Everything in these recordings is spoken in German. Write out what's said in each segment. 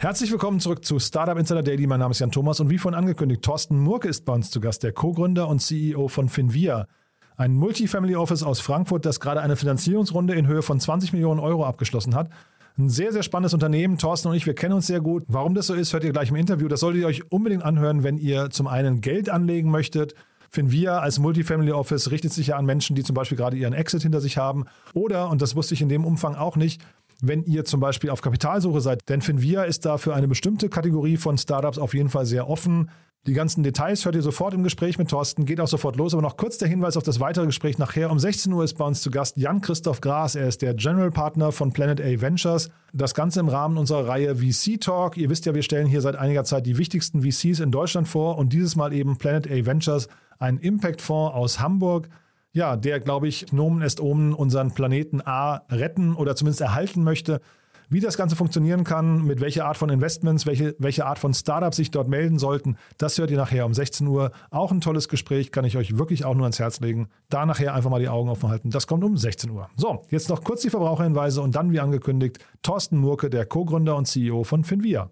Herzlich willkommen zurück zu Startup Insider Daily. Mein Name ist Jan Thomas und wie vorhin angekündigt, Thorsten Murke ist bei uns zu Gast, der Co-Gründer und CEO von Finvia. Ein Multifamily Office aus Frankfurt, das gerade eine Finanzierungsrunde in Höhe von 20 Millionen Euro abgeschlossen hat. Ein sehr, sehr spannendes Unternehmen. Thorsten und ich, wir kennen uns sehr gut. Warum das so ist, hört ihr gleich im Interview. Das solltet ihr euch unbedingt anhören, wenn ihr zum einen Geld anlegen möchtet. Finvia als Multifamily Office richtet sich ja an Menschen, die zum Beispiel gerade ihren Exit hinter sich haben. Oder, und das wusste ich in dem Umfang auch nicht, wenn ihr zum Beispiel auf Kapitalsuche seid. Denn Finvia ist da für eine bestimmte Kategorie von Startups auf jeden Fall sehr offen. Die ganzen Details hört ihr sofort im Gespräch mit Thorsten, geht auch sofort los. Aber noch kurz der Hinweis auf das weitere Gespräch nachher. Um 16 Uhr ist bei uns zu Gast Jan-Christoph Gras. Er ist der General Partner von Planet A Ventures. Das Ganze im Rahmen unserer Reihe VC Talk. Ihr wisst ja, wir stellen hier seit einiger Zeit die wichtigsten VCs in Deutschland vor und dieses Mal eben Planet A Ventures, ein Impact-Fonds aus Hamburg. Ja, der, glaube ich, Nomen est Omen unseren Planeten A retten oder zumindest erhalten möchte. Wie das Ganze funktionieren kann, mit welcher Art von Investments, welche, welche Art von Startups sich dort melden sollten, das hört ihr nachher um 16 Uhr. Auch ein tolles Gespräch, kann ich euch wirklich auch nur ans Herz legen. Da nachher einfach mal die Augen offen halten. Das kommt um 16 Uhr. So, jetzt noch kurz die Verbraucherhinweise und dann, wie angekündigt, Thorsten Murke, der Co-Gründer und CEO von Finvia.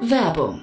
Werbung.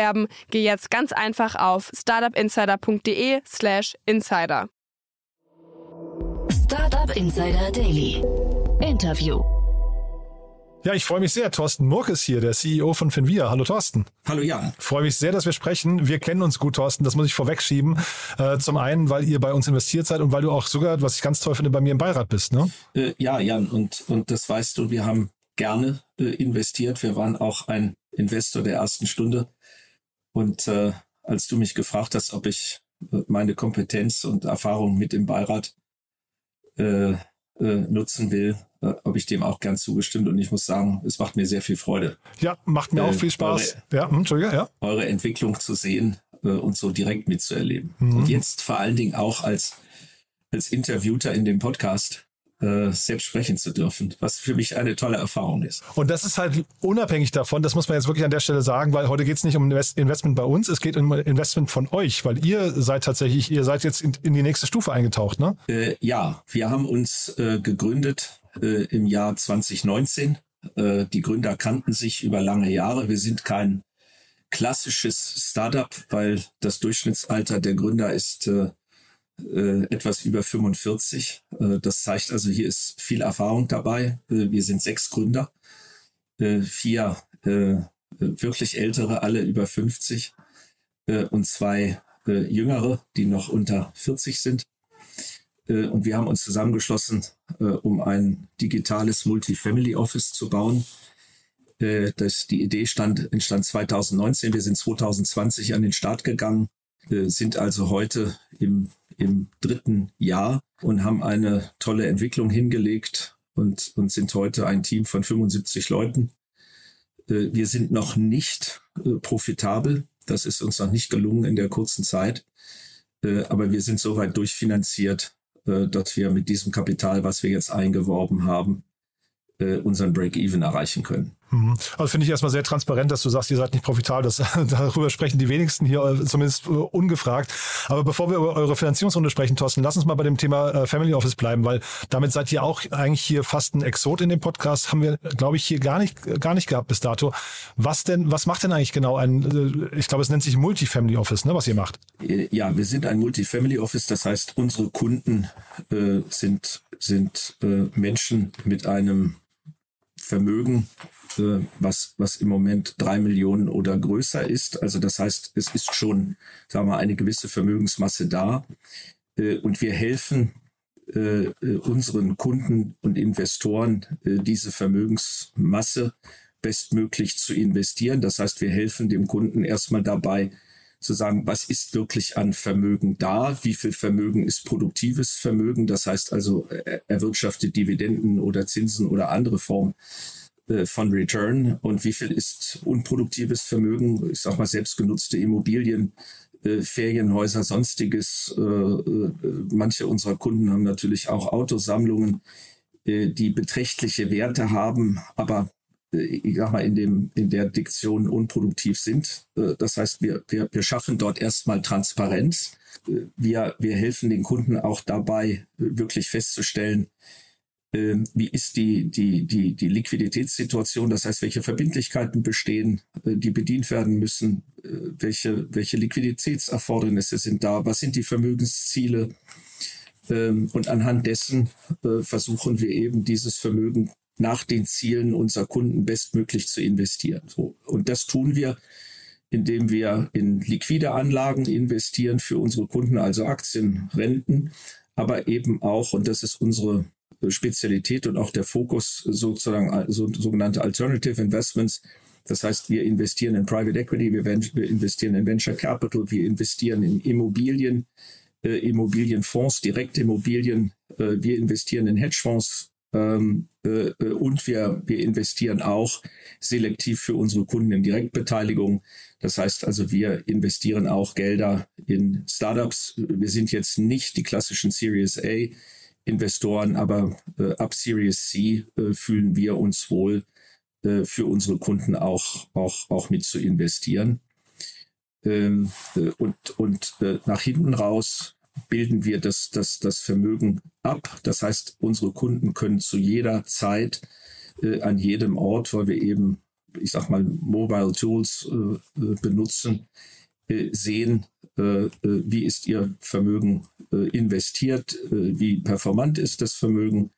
geh jetzt ganz einfach auf startupinsider.de/slash insider. Startup Insider Daily. Interview. Ja, ich freue mich sehr. Thorsten Murke ist hier, der CEO von Finvia. Hallo Thorsten. Hallo Jan. Freue mich sehr, dass wir sprechen. Wir kennen uns gut, Thorsten. Das muss ich vorwegschieben. Äh, zum einen, weil ihr bei uns investiert seid und weil du auch sogar, was ich ganz toll finde, bei mir im Beirat bist, ne? Äh, ja, Jan, und, und das weißt du, wir haben gerne äh, investiert. Wir waren auch ein Investor der ersten Stunde. Und äh, als du mich gefragt hast, ob ich äh, meine Kompetenz und Erfahrung mit dem Beirat äh, äh, nutzen will, äh, habe ich dem auch gern zugestimmt. Und ich muss sagen, es macht mir sehr viel Freude. Ja, macht mir auch Äh, viel Spaß. eure- ja, hm, Entschuldige, ja. eure Entwicklung zu sehen äh, und so direkt mitzuerleben. Mhm. Und jetzt vor allen Dingen auch als, als Interviewter in dem Podcast äh, selbst sprechen zu dürfen, was für mich eine tolle Erfahrung ist. Und das ist halt unabhängig davon, das muss man jetzt wirklich an der Stelle sagen, weil heute geht es nicht um Invest- Investment bei uns, es geht um Investment von euch, weil ihr seid tatsächlich, ihr seid jetzt in, in die nächste Stufe eingetaucht, ne? Äh, ja, wir haben uns äh, gegründet äh, im Jahr 2019. Äh, die Gründer kannten sich über lange Jahre. Wir sind kein klassisches Startup, weil das Durchschnittsalter der Gründer ist äh, äh, etwas über 45. Äh, das zeigt also, hier ist viel Erfahrung dabei. Äh, wir sind sechs Gründer, äh, vier äh, wirklich ältere, alle über 50 äh, und zwei jüngere, die noch unter 40 sind. Und wir haben uns zusammengeschlossen, um ein digitales Multifamily Office zu bauen. Das, die Idee stand, entstand 2019. Wir sind 2020 an den Start gegangen, sind also heute im, im dritten Jahr und haben eine tolle Entwicklung hingelegt und, und sind heute ein Team von 75 Leuten. Äh, Wir sind noch nicht äh, profitabel. Das ist uns noch nicht gelungen in der kurzen Zeit. Äh, Aber wir sind soweit durchfinanziert, dass wir mit diesem Kapital, was wir jetzt eingeworben haben, unseren Break-Even erreichen können. Mhm. Also finde ich erstmal sehr transparent, dass du sagst, ihr seid nicht profitabel. Das, darüber sprechen die wenigsten hier, äh, zumindest äh, ungefragt. Aber bevor wir über eure Finanzierungsrunde sprechen, Thorsten, lass uns mal bei dem Thema äh, Family Office bleiben, weil damit seid ihr auch eigentlich hier fast ein Exot in dem Podcast. Haben wir, glaube ich, hier gar nicht, gar nicht gehabt bis dato. Was denn, was macht denn eigentlich genau ein, ich glaube, es nennt sich Multifamily Office, ne, was ihr macht? Ja, wir sind ein Multifamily Office. Das heißt, unsere Kunden äh, sind, sind äh, Menschen mit einem Vermögen, äh, was, was im Moment drei Millionen oder größer ist. Also das heißt, es ist schon, sagen wir, eine gewisse Vermögensmasse da. Äh, und wir helfen äh, unseren Kunden und Investoren, diese Vermögensmasse bestmöglich zu investieren. Das heißt, wir helfen dem Kunden erstmal dabei, zu sagen, was ist wirklich an Vermögen da, wie viel Vermögen ist produktives Vermögen, das heißt also erwirtschaftet Dividenden oder Zinsen oder andere Formen äh, von Return. Und wie viel ist unproduktives Vermögen, ich sag mal selbstgenutzte Immobilien, äh, Ferienhäuser, sonstiges. Äh, manche unserer Kunden haben natürlich auch Autosammlungen, die beträchtliche Werte haben, aber ich sag mal, in, dem, in der Diktion unproduktiv sind. Äh, das heißt, wir, wir, wir schaffen dort erstmal Transparenz. Äh, wir, wir helfen den Kunden auch dabei, wirklich festzustellen, wie ist die, die, die, die Liquiditätssituation, das heißt, welche Verbindlichkeiten bestehen, die bedient werden müssen, welche, welche Liquiditätserfordernisse sind da, was sind die Vermögensziele. Ähm, und anhand dessen versuchen wir eben dieses Vermögen nach den Zielen unserer Kunden bestmöglich zu investieren. So. Und das tun wir, indem wir in liquide Anlagen investieren für unsere Kunden, also Aktien, Renten, aber eben auch, und das ist unsere Spezialität und auch der Fokus sozusagen so, sogenannte Alternative Investments. Das heißt, wir investieren in Private Equity, wir, wir investieren in Venture Capital, wir investieren in Immobilien, äh, Immobilienfonds, Direktimmobilien, äh, wir investieren in Hedgefonds, ähm, äh, äh, und wir, wir investieren auch selektiv für unsere Kunden in Direktbeteiligung. Das heißt also, wir investieren auch Gelder in Startups. Wir sind jetzt nicht die klassischen Series A Investoren, aber äh, ab Series C äh, fühlen wir uns wohl, äh, für unsere Kunden auch, auch, auch mit zu investieren. Ähm, äh, und und nach hinten raus bilden wir das, das, das Vermögen ab. Das heißt, unsere Kunden können zu jeder Zeit äh, an jedem Ort, weil wir eben, ich sag mal, Mobile Tools äh, äh benutzen, äh, sehen, äh, äh, wie ist ihr Vermögen investiert, wie performant ist das Vermögen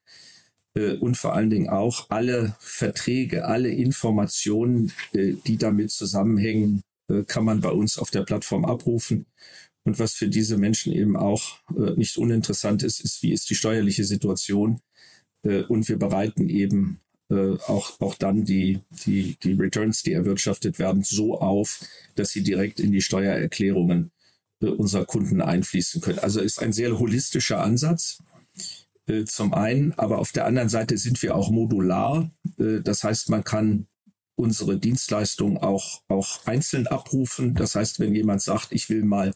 und vor allen Dingen auch alle Verträge, alle Informationen, die damit zusammenhängen, kann man bei uns auf der Plattform abrufen. Und was für diese Menschen eben auch äh, nicht uninteressant ist, ist, wie ist die steuerliche Situation. Äh, und wir bereiten eben äh, auch, auch dann die, die, die Returns, die erwirtschaftet werden, so auf, dass sie direkt in die Steuererklärungen äh, unserer Kunden einfließen können. Also ist ein sehr holistischer Ansatz äh, zum einen, aber auf der anderen Seite sind wir auch modular. Äh, das heißt, man kann unsere Dienstleistung auch, auch einzeln abrufen. Das heißt, wenn jemand sagt, ich will mal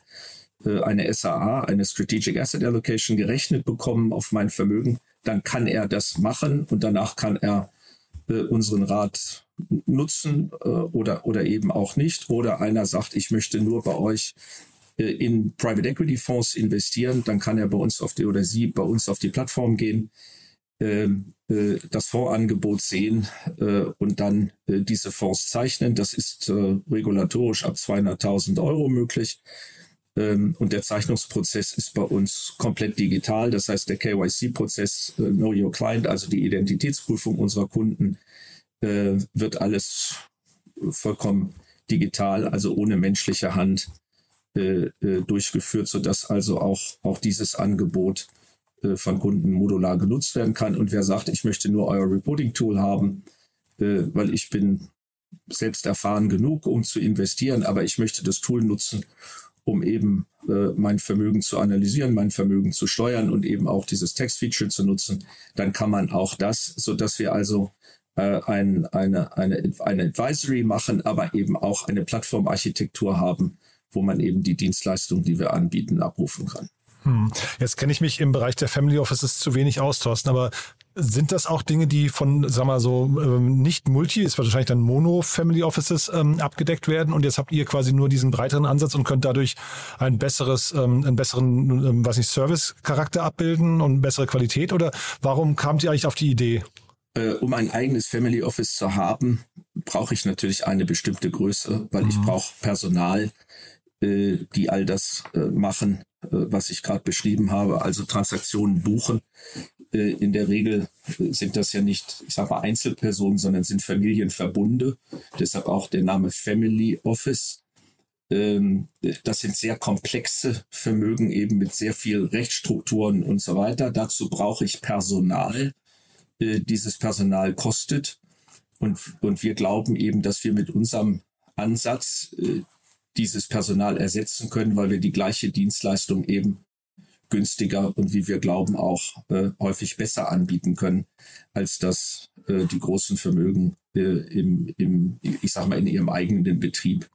äh, eine SAA, eine Strategic Asset Allocation gerechnet bekommen auf mein Vermögen, dann kann er das machen und danach kann er äh, unseren Rat nutzen äh, oder, oder eben auch nicht. Oder einer sagt, ich möchte nur bei euch in Private Equity Fonds investieren, dann kann er bei uns auf die oder sie bei uns auf die Plattform gehen, äh, das Fondsangebot sehen äh, und dann äh, diese Fonds zeichnen. Das ist äh, regulatorisch ab 200.000 Euro möglich. Ähm, und der Zeichnungsprozess ist bei uns komplett digital. Das heißt, der KYC-Prozess, äh, Know Your Client, also die Identitätsprüfung unserer Kunden, äh, wird alles vollkommen digital, also ohne menschliche Hand durchgeführt, sodass also auch, auch dieses Angebot von Kunden modular genutzt werden kann. Und wer sagt, ich möchte nur euer Reporting-Tool haben, weil ich bin selbst erfahren genug, um zu investieren, aber ich möchte das Tool nutzen, um eben äh, mein Vermögen zu analysieren, mein Vermögen zu steuern und eben auch dieses Text-Feature zu nutzen, dann kann man auch das, so dass wir also äh, ein, eine, eine, eine Advisory machen, aber eben auch eine Plattformarchitektur haben, wo man eben die Dienstleistungen, die wir anbieten, abrufen kann. Hm. Jetzt kenne ich mich im Bereich der Family Offices zu wenig aus, Thorsten, aber Sind das auch Dinge, die von, sag mal so, ähm, nicht Multi, ist wahrscheinlich dann Mono-Family Offices ähm, abgedeckt werden und jetzt habt ihr quasi nur diesen breiteren Ansatz und könnt dadurch ein besseres, ähm, einen besseren, ähm, was nicht, Service-Charakter abbilden und bessere Qualität oder warum kamt ihr eigentlich auf die Idee? Äh, um ein eigenes Family Office zu haben, brauche ich natürlich eine bestimmte Größe, weil mhm. ich brauche Personal, äh, die all das äh, machen, äh, was ich gerade beschrieben habe, also Transaktionen buchen. Äh, in der Regel sind das ja nicht, ich sage mal, Einzelpersonen, sondern sind Familienverbunde. Deshalb auch der Name Family Office. Ähm, das sind sehr komplexe Vermögen eben mit sehr viel Rechtsstrukturen und so weiter. Dazu brauche ich Personal. Dieses Personal kostet. Und, und wir glauben eben, dass wir mit unserem Ansatz dieses Personal ersetzen können, weil wir die gleiche Dienstleistung eben günstiger und wie wir glauben auch äh, häufig besser anbieten können, als das äh, die großen Vermögen äh, im, im, ich sag mal, in ihrem eigenen Betrieb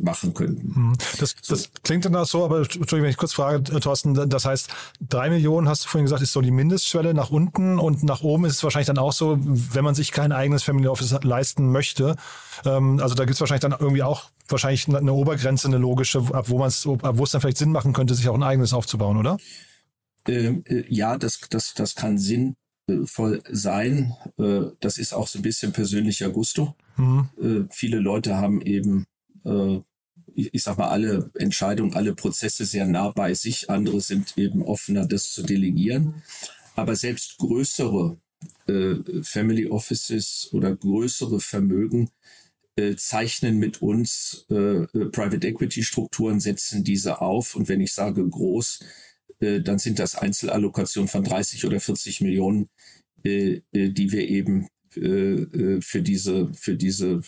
machen könnten. Hm. Das, das klingt dann auch so, aber Entschuldigung, wenn ich kurz frage, äh, Thorsten, das heißt, drei Millionen, hast du vorhin gesagt, ist so die Mindestschwelle nach unten und nach oben ist es wahrscheinlich dann auch so, wenn man sich kein eigenes Family Office leisten möchte. Ähm, also da gibt es wahrscheinlich dann irgendwie auch wahrscheinlich eine Obergrenze, eine logische, ab wo man es, ab wo es dann vielleicht Sinn machen könnte, sich auch ein eigenes aufzubauen, oder? Ähm, äh, ja, das, das, das kann sinnvoll sein. Äh, das ist auch so ein bisschen persönlicher Gusto. Mhm. Äh, viele Leute haben eben äh, ich, ich sag mal, alle Entscheidungen, alle Prozesse sehr nah bei sich. Andere sind eben offener, das zu delegieren. Aber selbst größere äh, Family Offices oder größere Vermögen äh, zeichnen mit uns äh, äh Private Equity Strukturen, setzen diese auf. Und wenn ich sage groß, äh, dann sind das Einzelallokationen von 30 oder 40 Millionen, äh, die wir eben für diese, für diese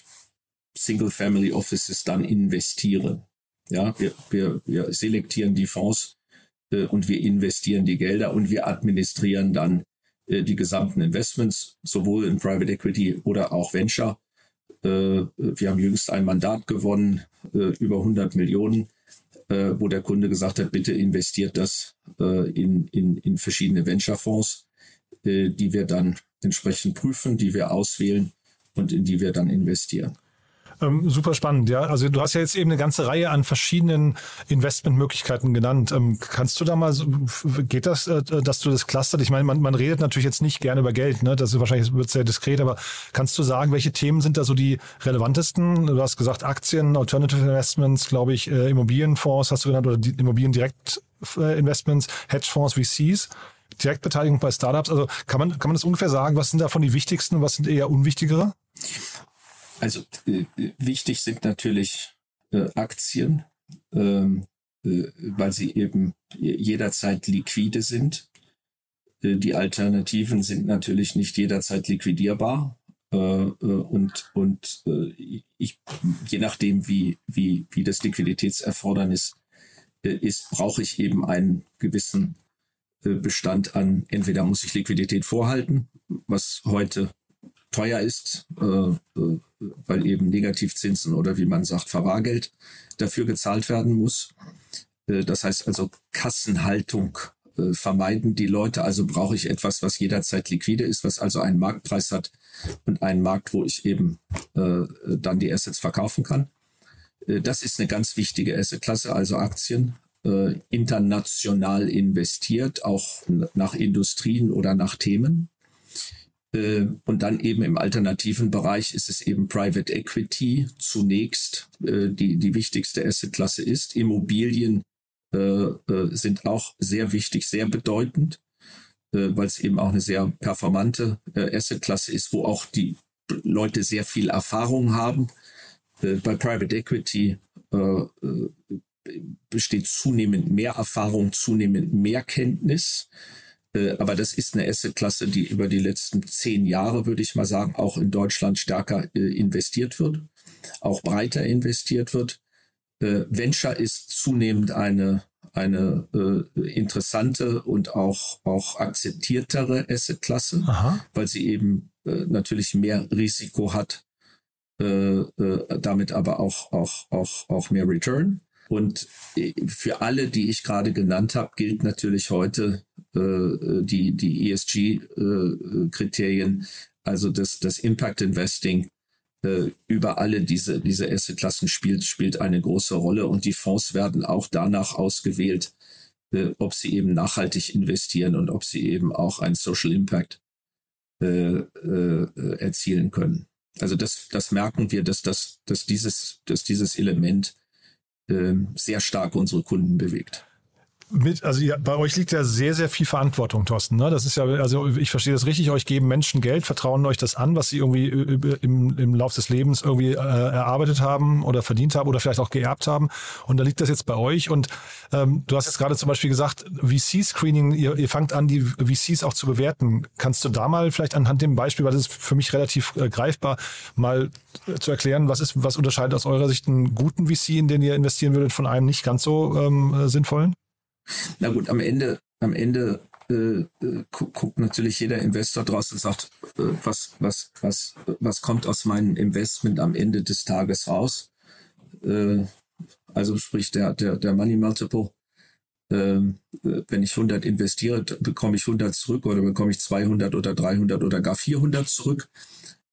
Single-Family Offices dann investieren. Ja, wir, wir, wir selektieren die Fonds äh, und wir investieren die Gelder und wir administrieren dann äh, die gesamten Investments, sowohl in Private Equity oder auch Venture. Äh, wir haben jüngst ein Mandat gewonnen, äh, über 100 Millionen, äh, wo der Kunde gesagt hat, bitte investiert das äh, in, in, in verschiedene Venture-Fonds, die wir dann entsprechend prüfen, die wir auswählen und in die wir dann investieren. Ähm, super spannend, ja. Also du hast ja jetzt eben eine ganze Reihe an verschiedenen Investmentmöglichkeiten genannt. Ähm, kannst du da mal, geht das, äh, dass du das clustert? Ich meine, man, man redet natürlich jetzt nicht gerne über Geld, ne? Das ist wahrscheinlich wird sehr diskret, aber kannst du sagen, welche Themen sind da so die relevantesten? Du hast gesagt Aktien, Alternative Investments, glaube ich, äh, Immobilienfonds hast du genannt oder die Immobiliendirekt-Investments, Hedgefonds, VCs. Direktbeteiligung bei Startups. Also kann man, kann man das ungefähr sagen? Was sind davon die wichtigsten und was sind eher unwichtigere? Also äh, wichtig sind natürlich äh, Aktien, ähm, äh, weil sie eben jederzeit liquide sind. Äh, die Alternativen sind natürlich nicht jederzeit liquidierbar. Äh, äh, und und ich, je nachdem, wie, wie, wie das Liquiditätserfordernis ist, brauche ich eben einen gewissen Bestand an, entweder muss ich Liquidität vorhalten, was heute teuer ist, äh, äh, weil eben Negativzinsen oder wie man sagt, Verwahrgeld dafür gezahlt werden muss. Äh, das heißt also Kassenhaltung vermeiden die Leute. Also brauche ich etwas, was jederzeit liquide ist, was also einen Marktpreis hat und einen Markt, wo ich eben dann die Assets verkaufen kann. Das ist eine ganz wichtige Assetklasse, also Aktien international investiert, auch nach Industrien oder nach Themen. Äh, und dann eben im alternativen Bereich ist es eben Private Equity zunächst, äh, die die wichtigste Assetklasse ist. Immobilien äh, sind auch sehr wichtig, sehr bedeutend, weil es eben auch eine sehr performante Assetklasse ist, wo auch die Leute sehr viel Erfahrung haben. Bei Private Equity besteht zunehmend mehr Erfahrung, zunehmend mehr Kenntnis. Äh, aber das ist eine Assetklasse, die über die letzten zehn Jahre, würde ich mal sagen, auch in Deutschland stärker äh, investiert wird, auch breiter investiert wird. Äh, Venture ist zunehmend eine, eine interessante und auch, auch akzeptiertere Assetklasse, weil sie eben natürlich mehr Risiko hat, damit aber auch, auch, auch, auch mehr Return. Und für alle, die ich gerade genannt habe, gilt natürlich heute die, die ESG-Kriterien, also das, das Impact Investing über alle diese, diese Assetklassen spielt, spielt eine große Rolle und die Fonds werden auch danach ausgewählt, ob sie eben nachhaltig investieren und ob sie eben auch einen Social Impact äh, äh, erzielen können. Also das, das merken wir, dass, das, dass, dieses, dass dieses Element äh, sehr stark unsere Kunden bewegt mit, also ja, bei euch liegt ja sehr, sehr viel Verantwortung, Thorsten. Ne? Das ist ja, also ich verstehe das richtig, euch geben Menschen Geld, vertrauen euch das an, was sie irgendwie im, im Lauf des Lebens irgendwie äh, erarbeitet haben oder verdient haben oder vielleicht auch geerbt haben. Und da liegt das jetzt bei euch. Und ähm, du hast jetzt gerade zum Beispiel gesagt, VC-Screening, ihr, ihr fangt an, die VCs auch zu bewerten. Kannst du da mal vielleicht anhand dem Beispiel, weil das ist für mich relativ äh, greifbar, mal äh, zu erklären, was ist, was unterscheidet aus eurer Sicht einen guten VC, in den ihr investieren würdet, von einem nicht ganz so ähm, äh, sinnvollen? Na gut, am Ende, am Ende äh, äh guckt natürlich jeder Investor draußen und sagt, äh, was, was, was, was kommt aus meinem Investment am Ende des Tages raus? Äh, also sprich der, der, der Money Multiple. Ähm, äh, wenn ich 100 investiere, bekomme ich 100 zurück oder bekomme ich 200 oder 300 oder gar 400 zurück.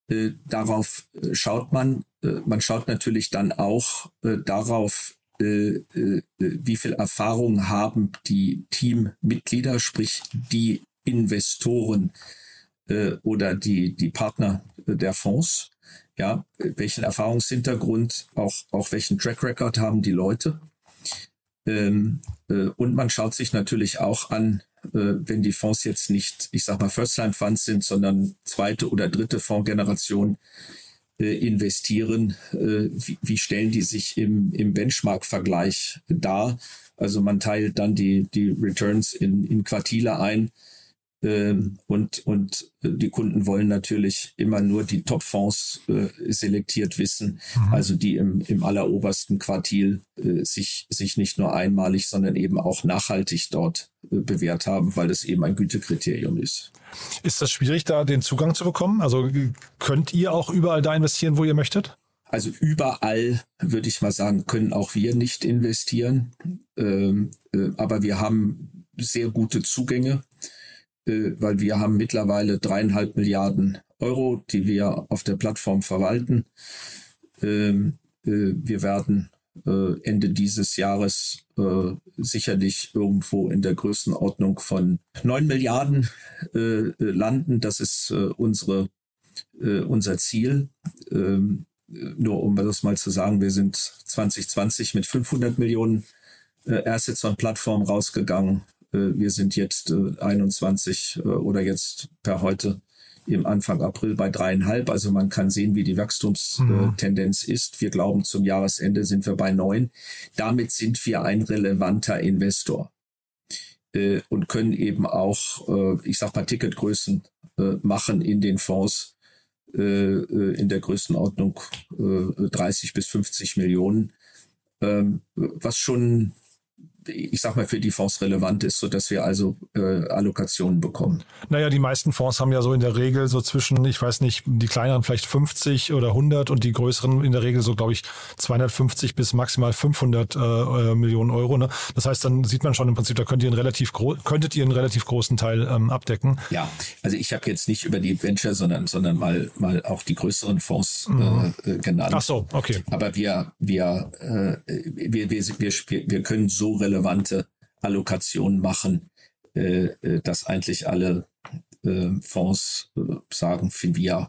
Äh, darauf schaut man. man schaut natürlich dann auch darauf, äh, äh, wie viel Erfahrung haben die Teammitglieder, sprich die Investoren äh, oder die, die Partner der Fonds. Ja, welchen Erfahrungshintergrund, auch, auch welchen Track Record haben die Leute. Ähm, äh, und man schaut sich natürlich auch an, äh, wenn die Fonds jetzt nicht, ich sag mal, First-Time-Funds sind, sondern zweite oder dritte Fondsgeneration, äh, investieren, äh, wie, wie, stellen die sich im, im Benchmark-Vergleich dar? Also man teilt dann die, die Returns in, in Quartile ein. Ähm, und, und die Kunden wollen natürlich immer nur die Top-Fonds äh, selektiert wissen, mhm. also die im, im allerobersten Quartil äh, sich, sich nicht nur einmalig, sondern eben auch nachhaltig dort äh, bewährt haben, weil das eben ein Gütekriterium ist. Ist das schwierig, da den Zugang zu bekommen? Also könnt ihr auch überall da investieren, wo ihr möchtet? Also überall, würde ich mal sagen, können auch wir nicht investieren. Ähm, äh, aber wir haben sehr gute Zugänge äh, weil wir haben mittlerweile dreieinhalb Milliarden Euro, die wir auf der Plattform verwalten. Ähm, äh, wir werden äh, Ende dieses Jahres äh, sicherlich irgendwo in der Größenordnung von neun Milliarden äh, äh, landen. Das ist unsere, unser Ziel. Ähm, nur um das mal zu sagen, wir sind 2020 mit 500 Millionen Assets on Plattform rausgegangen. Äh, wir sind jetzt 21 äh, äh, oder jetzt per heute im Anfang April bei dreieinhalb. Also man kann sehen, wie die Wachstumstendenz mhm. ist. Wir glauben, zum Jahresende sind wir bei neun. Damit sind wir ein relevanter Investor und können eben auch, ich sag mal, Ticketgrößen machen in den Fonds in der Größenordnung 30 bis 50 Millionen, ähm, was schon ich sag mal, für die Fonds relevant ist, sodass wir also äh, Allokationen bekommen. Naja, die meisten Fonds haben ja so in der Regel so zwischen, ich weiß nicht, die kleineren vielleicht 50 oder 100 und die größeren in der Regel so, glaube ich, 250 bis maximal 500 äh, äh, Millionen Euro. Ne? Das heißt, dann sieht man schon im Prinzip, da könnt ihr einen relativ könntet ihr einen relativ großen Teil ähm, abdecken. Ja, also ich habe jetzt nicht über die Venture, sondern, sondern mal, mal auch die größeren Fonds mhm. äh, genannt. Ach so, okay. Aber wir, wir, äh, wir, wir, wir, wir können so relativ relevante Allokationen machen, äh, äh, dass eigentlich alle äh, Fonds sagen, Finvia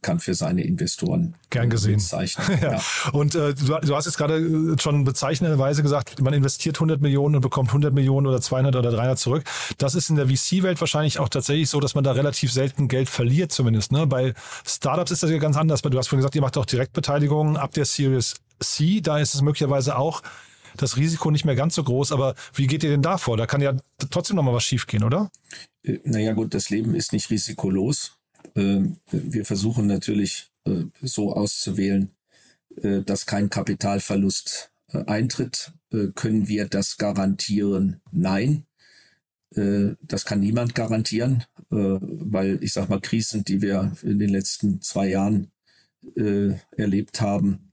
kann für seine Investoren gern gesehen zeichnen. ja. ja. Und äh, du, du, hast jetzt gerade schon bezeichnenderweise gesagt, man investiert 100 Millionen und bekommt 100 Millionen oder 200 oder 300 zurück. Das ist in der VC-Welt wahrscheinlich auch tatsächlich so, dass man da relativ selten Geld verliert zumindest. Ne? Bei Startups ist das ja ganz anders. Du hast vorhin gesagt, ihr macht auch Direktbeteiligung ab der Series C. Da ist es möglicherweise auch das Risiko nicht mehr ganz so groß. Aber wie geht ihr denn da vor? Da kann ja trotzdem noch mal was schiefgehen, oder? Äh, naja gut, das Leben ist nicht risikolos. Ähm, wir versuchen natürlich äh, so auszuwählen, äh, dass kein Kapitalverlust eintritt. Können wir das garantieren? Nein. Das kann niemand garantieren, weil ich sag mal, Krisen, die wir in den letzten zwei Jahren erlebt haben,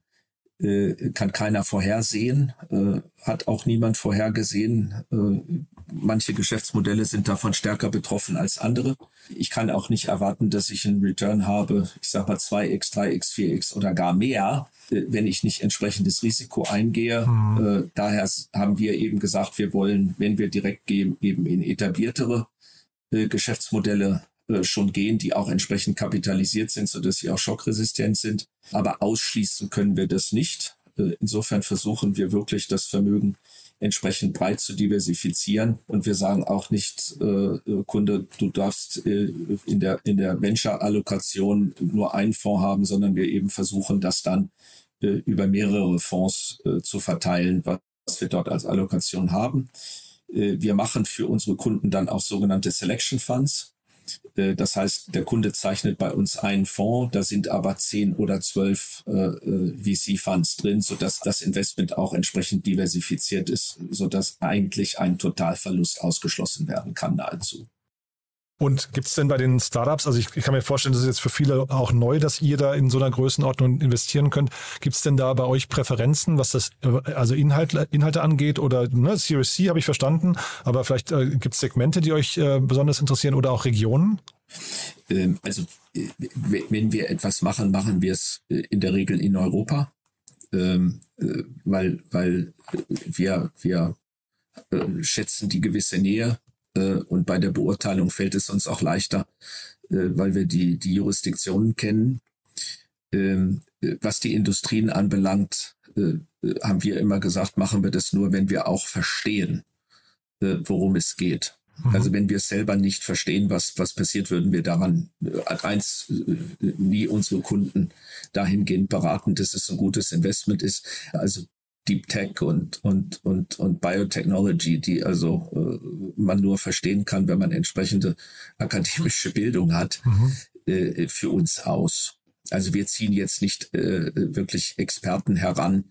äh, kann keiner vorhersehen, äh, hat auch niemand vorhergesehen, äh, manche Geschäftsmodelle sind davon stärker betroffen als andere. Ich kann auch nicht erwarten, dass ich einen Return habe, ich sage mal 2x, 3x, 4x oder gar mehr, äh, wenn ich nicht entsprechendes Risiko eingehe. Mhm. Äh, daher haben wir eben gesagt, wir wollen, wenn wir direkt gehen, eben in etabliertere Geschäftsmodelle äh, schon gehen, die auch entsprechend kapitalisiert sind, sodass sie auch schockresistent sind. Aber ausschließen können wir das nicht. Äh, insofern versuchen wir wirklich das Vermögen entsprechend breit zu diversifizieren. Und wir sagen auch nicht, äh, Kunde, du darfst in der, in der Venture-Allokation nur einen Fonds haben, sondern wir eben versuchen, das dann über mehrere Fonds zu verteilen, was wir dort als Allokation haben. Wir machen für unsere Kunden dann auch sogenannte Selection Funds. Äh, das heißt, der Kunde zeichnet bei uns einen Fonds, da sind aber zehn oder zwölf äh, äh VC-Funds drin, sodass das Investment auch entsprechend diversifiziert ist, sodass eigentlich ein Totalverlust ausgeschlossen werden kann nahezu. Und gibt es denn bei den Startups, also ich, ich, kann mir vorstellen, das ist jetzt für viele auch neu, dass ihr da in so einer Größenordnung investieren könnt. Gibt es denn da bei euch Präferenzen, was das also Inhalte, Inhalte angeht? Oder ne, Series C habe ich verstanden, aber vielleicht äh, gibt es Segmente, die euch äh, besonders interessieren oder auch Regionen? Ähm, also äh, wenn wir etwas machen, machen wir es äh, in der Regel in Europa, ähm, äh, weil, weil wir, wir schätzen die gewisse Nähe äh, und bei der Beurteilung fällt es uns auch leichter, äh, weil wir die, die Jurisdiktionen kennen. Ähm, was die Industrien anbelangt, äh, haben wir immer gesagt, machen wir das nur, wenn wir auch verstehen, worum es geht. Mhm. Also wenn wir selber nicht verstehen, was, was passiert, würden wir daran eins nie unsere Kunden dahingehend beraten, dass es ein gutes Investment ist. Also Deep Tech und, und, und, und Biotechnology, die also äh, man nur verstehen kann, wenn man entsprechende akademische Bildung hat, mhm. äh, für uns aus. Also wir ziehen jetzt nicht äh, wirklich Experten heran,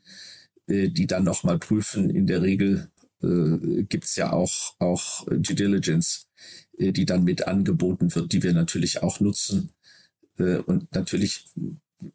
äh, die dann nochmal prüfen. In der Regel äh, gibt's ja auch, auch Due Diligence, äh, die dann mit angeboten wird, die wir natürlich auch nutzen. Und natürlich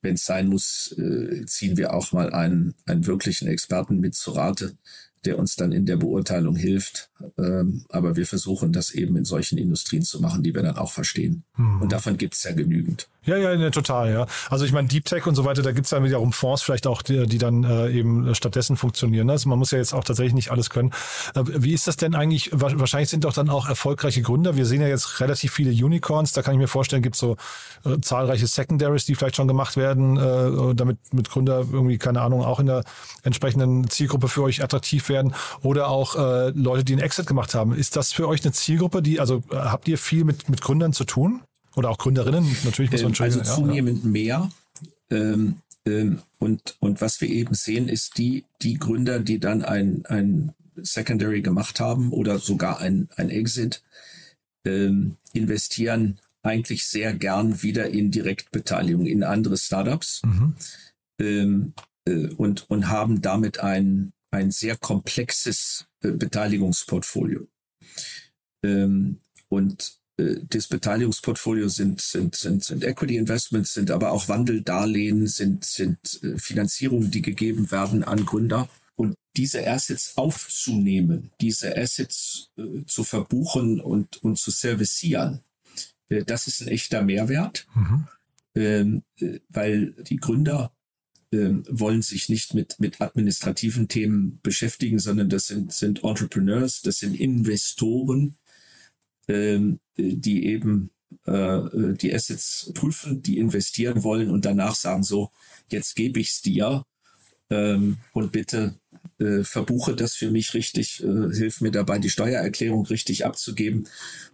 wenn es sein muss, äh, ziehen wir auch mal einen, einen wirklichen Experten mit zu Rate, der uns dann in der Beurteilung hilft. Ähm, aber wir versuchen das eben in solchen Industrien zu machen, die wir dann auch verstehen. Mhm. Und davon gibt es ja genügend. Ja, ja, ne, total, ja. Also ich meine, Deep Tech und so weiter, da gibt's ja wiederum Fonds vielleicht auch, die, die dann äh, eben stattdessen funktionieren. Also man muss ja jetzt auch tatsächlich nicht alles können. Äh, wie ist das denn eigentlich? Wahrscheinlich sind doch dann auch erfolgreiche Gründer. Wir sehen ja jetzt relativ viele Unicorns. Da kann ich mir vorstellen, gibt's so äh, zahlreiche Secondaries, die vielleicht schon gemacht werden, äh, damit mit Gründer irgendwie, keine Ahnung, auch in der entsprechenden Zielgruppe für euch attraktiv werden. Oder auch äh, Leute, die einen Exit gemacht haben. Ist das für euch eine Zielgruppe, die, also äh, habt ihr viel mit, mit Gründern zu tun? Oder auch Gründerinnen, natürlich muss man schon. Also zunehmend ja. mehr. Ähm, ähm, und, und was wir eben sehen, ist die, die Gründer, die dann ein, ein Secondary gemacht haben oder sogar ein, ein Exit, ähm, investieren eigentlich sehr gern wieder in Direktbeteiligung in andere Startups mhm. ähm, äh, und, und haben damit ein, ein sehr komplexes äh, Beteiligungsportfolio. Ähm, und äh, das Beteiligungsportfolio sind, sind, sind, sind Equity Investments, sind aber auch Wandeldarlehen, sind, sind äh, Finanzierungen, die gegeben werden an Gründer. Und diese Assets aufzunehmen, diese Assets zu verbuchen und, und zu servicieren, das ist ein echter Mehrwert, mhm. ähm, äh, weil die Gründer ähm, wollen sich nicht mit, mit administrativen Themen beschäftigen, sondern das sind, sind Entrepreneurs, das sind Investoren, ähm, die eben äh, die Assets prüfen, die investieren wollen und danach sagen so, jetzt gebe ich es dir ähm, und bitte äh, verbuche das für mich richtig, äh, hilf mir dabei, die Steuererklärung richtig abzugeben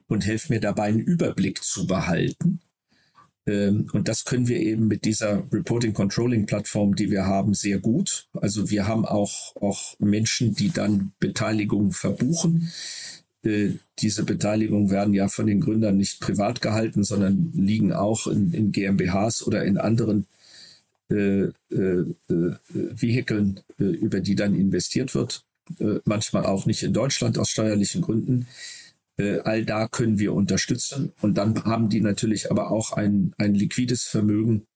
und hilf mir dabei, einen Überblick zu behalten. Ähm, und das können wir eben mit dieser Reporting Controlling Plattform, die wir haben, sehr gut. Also wir haben auch, auch Menschen, die dann Beteiligung verbuchen äh, diese Beteiligungen werden ja von den Gründern nicht privat gehalten, sondern liegen auch in, in GmbHs oder in anderen äh, äh, äh, Vehikeln, äh, über die dann investiert wird. Manchmal auch nicht in Deutschland aus steuerlichen Gründen. Äh, all da können wir unterstützen. Und dann haben die natürlich aber auch ein, ein liquides Vermögen,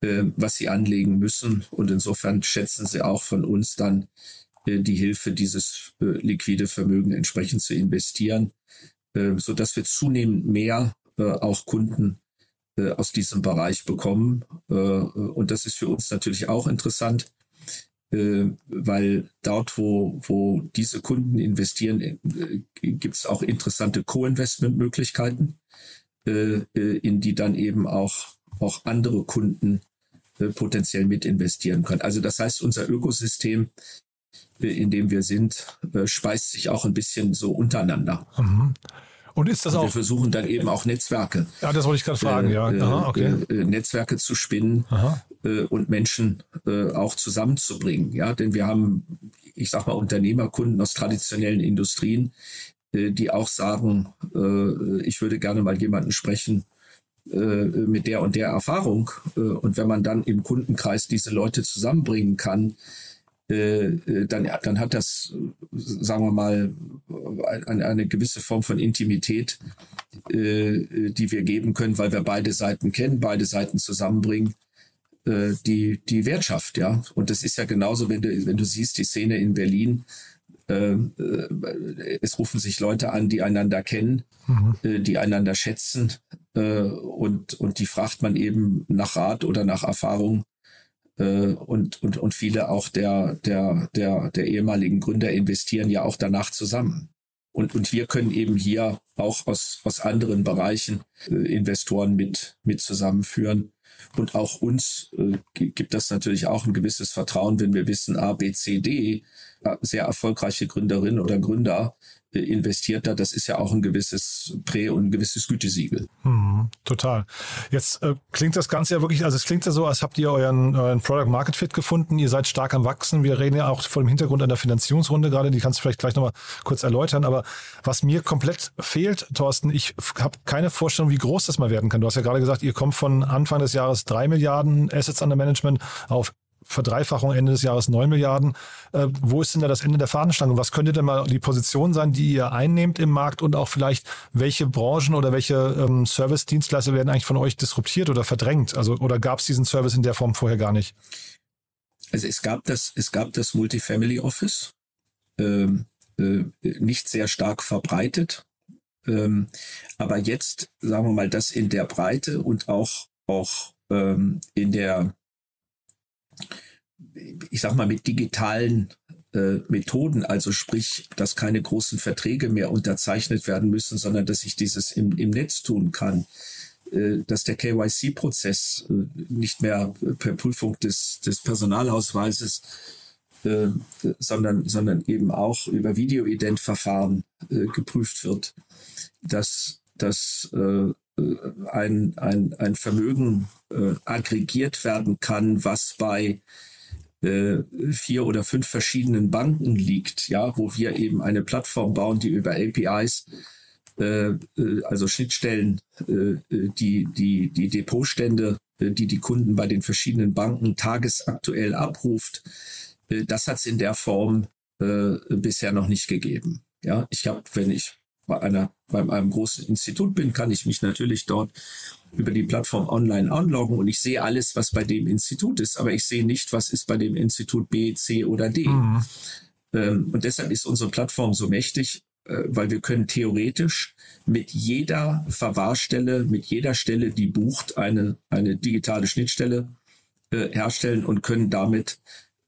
äh, was sie anlegen müssen. Und insofern schätzen sie auch von uns dann die Hilfe, dieses liquide Vermögen entsprechend zu investieren, so dass wir zunehmend mehr auch Kunden aus diesem Bereich bekommen. und das ist für uns natürlich auch interessant, weil dort, wo, wo diese Kunden investieren, gibt es auch interessante Co-Investment-Möglichkeiten, in die dann eben auch, auch andere Kunden äh, potenziell mit investieren können. Also das heißt, unser Ökosystem, äh, in dem wir sind, äh, speist sich auch ein bisschen so untereinander. Mhm. Und ist das Und auch? Wir versuchen dann eben auch Netzwerke. Ja, das wollte ich gerade fragen, ja. Aha, okay. Äh, Netzwerke zu spinnen äh, und Menschen äh, auch zusammenzubringen. Ja, denn wir haben, ich sag mal, Unternehmerkunden aus traditionellen Industrien, äh, die auch sagen, äh, ich würde gerne mal jemanden sprechen, äh, mit der und der Erfahrung. Äh, Und wenn man dann im Kundenkreis diese Leute zusammenbringen kann, äh, äh, dann, dann hat das, äh, sagen wir mal, eine, eine gewisse Form von Intimität, äh, die wir geben können, weil wir beide Seiten kennen, beide Seiten zusammenbringen, äh, die, die Wert schafft, ja. Und das ist ja genauso, wenn du, wenn du siehst, die Szene in Berlin, äh, äh, es rufen sich Leute an, die einander kennen, äh, die einander schätzen äh, und, und die fragt man eben nach Rat oder nach Erfahrung. Äh, und, und, und viele auch der, der, der, der ehemaligen Gründer investieren ja auch danach zusammen. Und, und wir können eben hier auch aus, aus anderen Bereichen äh, Investoren mit, mit zusammenführen. Und auch uns äh, gi- gibt das natürlich auch ein gewisses Vertrauen, wenn wir wissen, A, B, C, D, sehr erfolgreiche Gründerin oder Gründer investiert da. Das ist ja auch ein gewisses Prä- und ein gewisses Gütesiegel. Mhm, total. Jetzt äh, klingt das Ganze ja wirklich, also es klingt ja so, als habt ihr euren, euren Product Market Fit gefunden, ihr seid stark am Wachsen. Wir reden ja auch vor dem Hintergrund einer Finanzierungsrunde gerade, die kannst du vielleicht gleich nochmal kurz erläutern. Aber was mir komplett fehlt, Thorsten, ich habe keine Vorstellung, wie groß das mal werden kann. Du hast ja gerade gesagt, ihr kommt von Anfang des Jahres drei Milliarden Assets under Management auf Verdreifachung Ende des Jahres 9 Milliarden. Äh, wo ist denn da das Ende der Fahnenstange? Was könnte denn mal die Position sein, die ihr einnehmt im Markt und auch vielleicht, welche Branchen oder welche ähm, Service-Dienstleister werden eigentlich von euch disruptiert oder verdrängt? Also, oder gab es diesen Service in der Form vorher gar nicht? Also es gab das, es gab das Multifamily Office, ähm, äh, nicht sehr stark verbreitet. Ähm, aber jetzt, sagen wir mal, das in der Breite und auch, auch ähm, in der, ich sag mal, mit digitalen äh, Methoden, also sprich, dass keine großen Verträge mehr unterzeichnet werden müssen, sondern dass ich dieses im, im Netz tun kann, äh, dass der KYC-Prozess äh, nicht mehr per Prüfung des, des Personalausweises, äh, sondern, sondern eben auch über Videoident-Verfahren äh, geprüft wird, dass, dass äh, ein, ein, ein Vermögen äh, aggregiert werden kann, was bei äh, vier oder fünf verschiedenen Banken liegt, ja, wo wir eben eine Plattform bauen, die über APIs, äh, äh, also Schnittstellen, äh, die, die, die Depotstände, äh, die die Kunden bei den verschiedenen Banken tagesaktuell abruft, äh, das hat es in der Form äh, bisher noch nicht gegeben. Ja, ich habe, wenn ich bei einer, bei einem großen Institut bin, kann ich mich natürlich dort über die Plattform online anloggen und ich sehe alles, was bei dem Institut ist, aber ich sehe nicht, was ist bei dem Institut B, C oder D. Mhm. Ähm, und deshalb ist unsere Plattform so mächtig, äh, weil wir können theoretisch mit jeder Verwahrstelle, mit jeder Stelle, die bucht, eine, eine digitale Schnittstelle äh, herstellen und können damit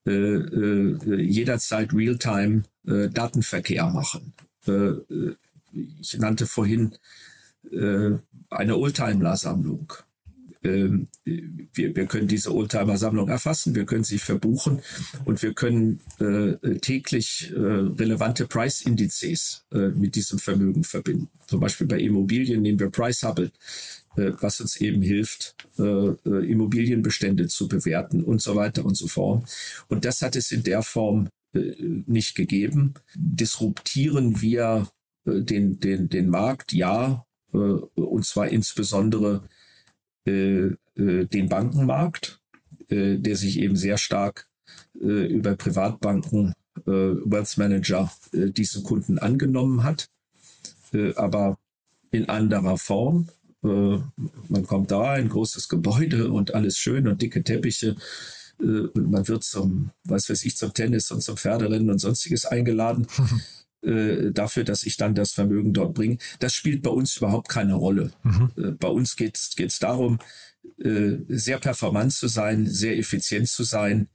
äh, äh, jederzeit Realtime äh, Datenverkehr machen. Ich nannte vorhin äh, eine Oldtimer-Sammlung. Ähm, wir, wir können diese Oldtimer-Sammlung erfassen, wir können sie verbuchen und wir können äh, täglich äh, relevante Price-Indizes äh, mit diesem Vermögen verbinden. Zum Beispiel bei Immobilien nehmen wir Price Hubble, äh, was uns eben hilft, äh, Immobilienbestände zu bewerten und so weiter und so fort. Und das hat es in der Form nicht gegeben. Disruptieren wir den, den, den Markt, ja, äh, und zwar insbesondere äh, äh, den Bankenmarkt, der sich eben sehr stark über Privatbanken, Wealth Manager diesen Kunden angenommen hat, aber in anderer Form. Man kommt da, ein großes Gebäude und alles schön und dicke Teppiche und man wird zum, was weiß ich, zum Tennis und zum Pferderennen und sonstiges eingeladen. äh, dafür, dass ich dann das Vermögen dort bringe. Das spielt bei uns überhaupt keine Rolle. Mhm. Äh, bei uns geht es darum, äh, sehr performant zu sein, sehr effizient zu sein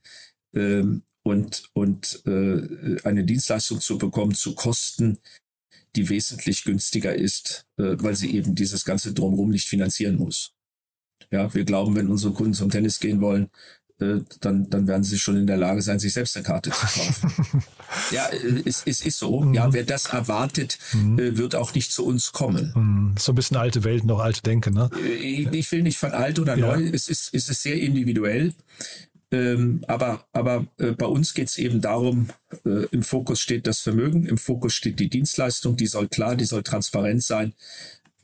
ähm, und, und äh, eine Dienstleistung zu bekommen zu Kosten, die wesentlich günstiger ist, weil sie eben dieses ganze Drumherum nicht finanzieren muss. Ja, wir glauben, wenn unsere Kunden zum Tennis gehen wollen, dann, dann werden sie schon in der Lage sein, sich selbst eine Karte zu kaufen. ja, äh, es, es ist so. Mhm. Ja, wer das erwartet, mhm. Äh, wird auch nicht zu uns kommen. Mhm. So ein bisschen alte Welt, noch alte Denke, ne? Ich will nicht von alt oder ja. neu. Es ist, es ist sehr individuell. Ähm, aber aber äh, bei uns geht es eben darum, äh, im Fokus steht das Vermögen, im Fokus steht die Dienstleistung, die soll klar, die soll transparent sein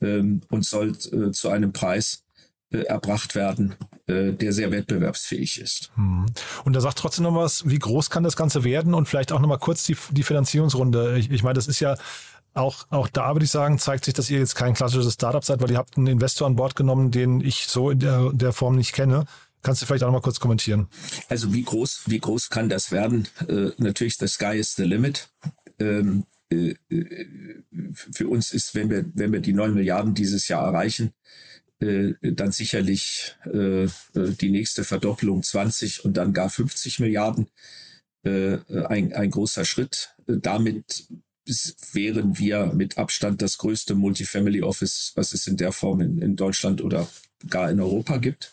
ähm, und soll äh, zu einem Preis äh, erbracht werden, äh, der sehr wettbewerbsfähig ist. Hm. Und da sagt trotzdem noch was, wie groß kann das Ganze werden und vielleicht auch noch mal kurz die, die Finanzierungsrunde. Ich, ich meine, das ist ja auch, auch da würde ich sagen, zeigt sich, dass ihr jetzt kein klassisches Startup seid, weil ihr habt einen Investor an Bord genommen, den ich so in der, der Form nicht kenne. Kannst du vielleicht auch noch mal kurz kommentieren? Also wie groß, wie groß kann das werden? Äh, natürlich, the sky is the limit. Ähm, äh, äh für uns ist, wenn wir, wenn wir die neun Milliarden dieses Jahr erreichen, äh, dann sicherlich äh, äh die nächste Verdopplung 20 und dann gar 50 Milliarden äh, ein, ein großer Schritt. Äh, damit wären wir mit Abstand das größte Multifamily Office, was es in der Form in, in Deutschland oder gar in Europa gibt.